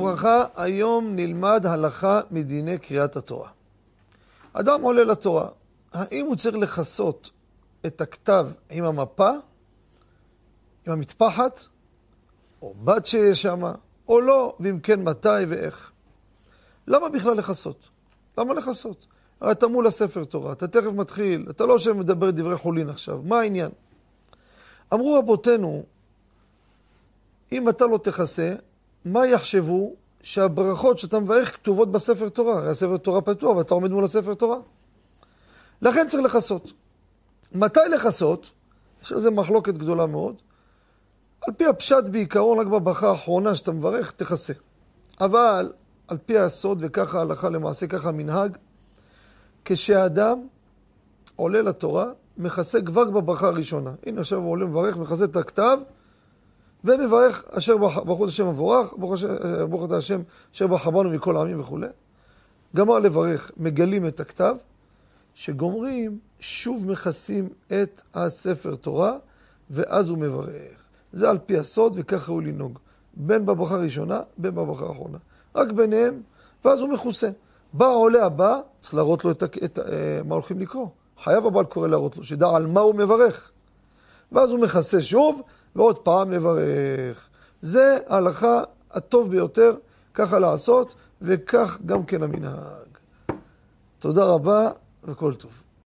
וברכה, היום נלמד הלכה מדיני קריאת התורה. אדם עולה לתורה, האם הוא צריך לכסות את הכתב עם המפה, עם המטפחת, או בת שיש שם, או לא, ואם כן, מתי ואיך? למה בכלל לכסות? למה לכסות? הרי אתה מול הספר תורה, אתה תכף מתחיל, אתה לא יושב ומדבר דברי חולין עכשיו, מה העניין? אמרו רבותינו, אם אתה לא תכסה, מה יחשבו שהברכות שאתה מברך כתובות בספר תורה? הרי הספר תורה פתוח ואתה עומד מול הספר תורה. לכן צריך לכסות. מתי לכסות? יש לזה מחלוקת גדולה מאוד. על פי הפשט בעיקרון, רק בברכה האחרונה שאתה מברך, תכסה. אבל על פי הסוד, וככה ההלכה למעשה, ככה המנהג, כשאדם עולה לתורה, מכסה כבר בברכה הראשונה. הנה עכשיו הוא עולה מברך, מכסה את הכתב, ומברך אשר ברכות השם מבורך, ברוך אתה השם אשר בחרבנו מכל העמים וכולי. גמר לברך, מגלים את הכתב, שגומרים, שוב מכסים את הספר תורה, ואז הוא מברך. זה על פי הסוד, וככה הוא לנהוג. בין בברכה הראשונה, בין בברכה האחרונה. רק ביניהם, ואז הוא מכוסה. בא העולה הבא, צריך להראות לו את, את, אה, מה הולכים לקרוא. חייב הבעל קורא להראות לו, שידע על מה הוא מברך. ואז הוא מכסה שוב, ועוד פעם מברך. זה ההלכה הטוב ביותר, ככה לעשות, וכך גם כן המנהג. תודה רבה וכל טוב.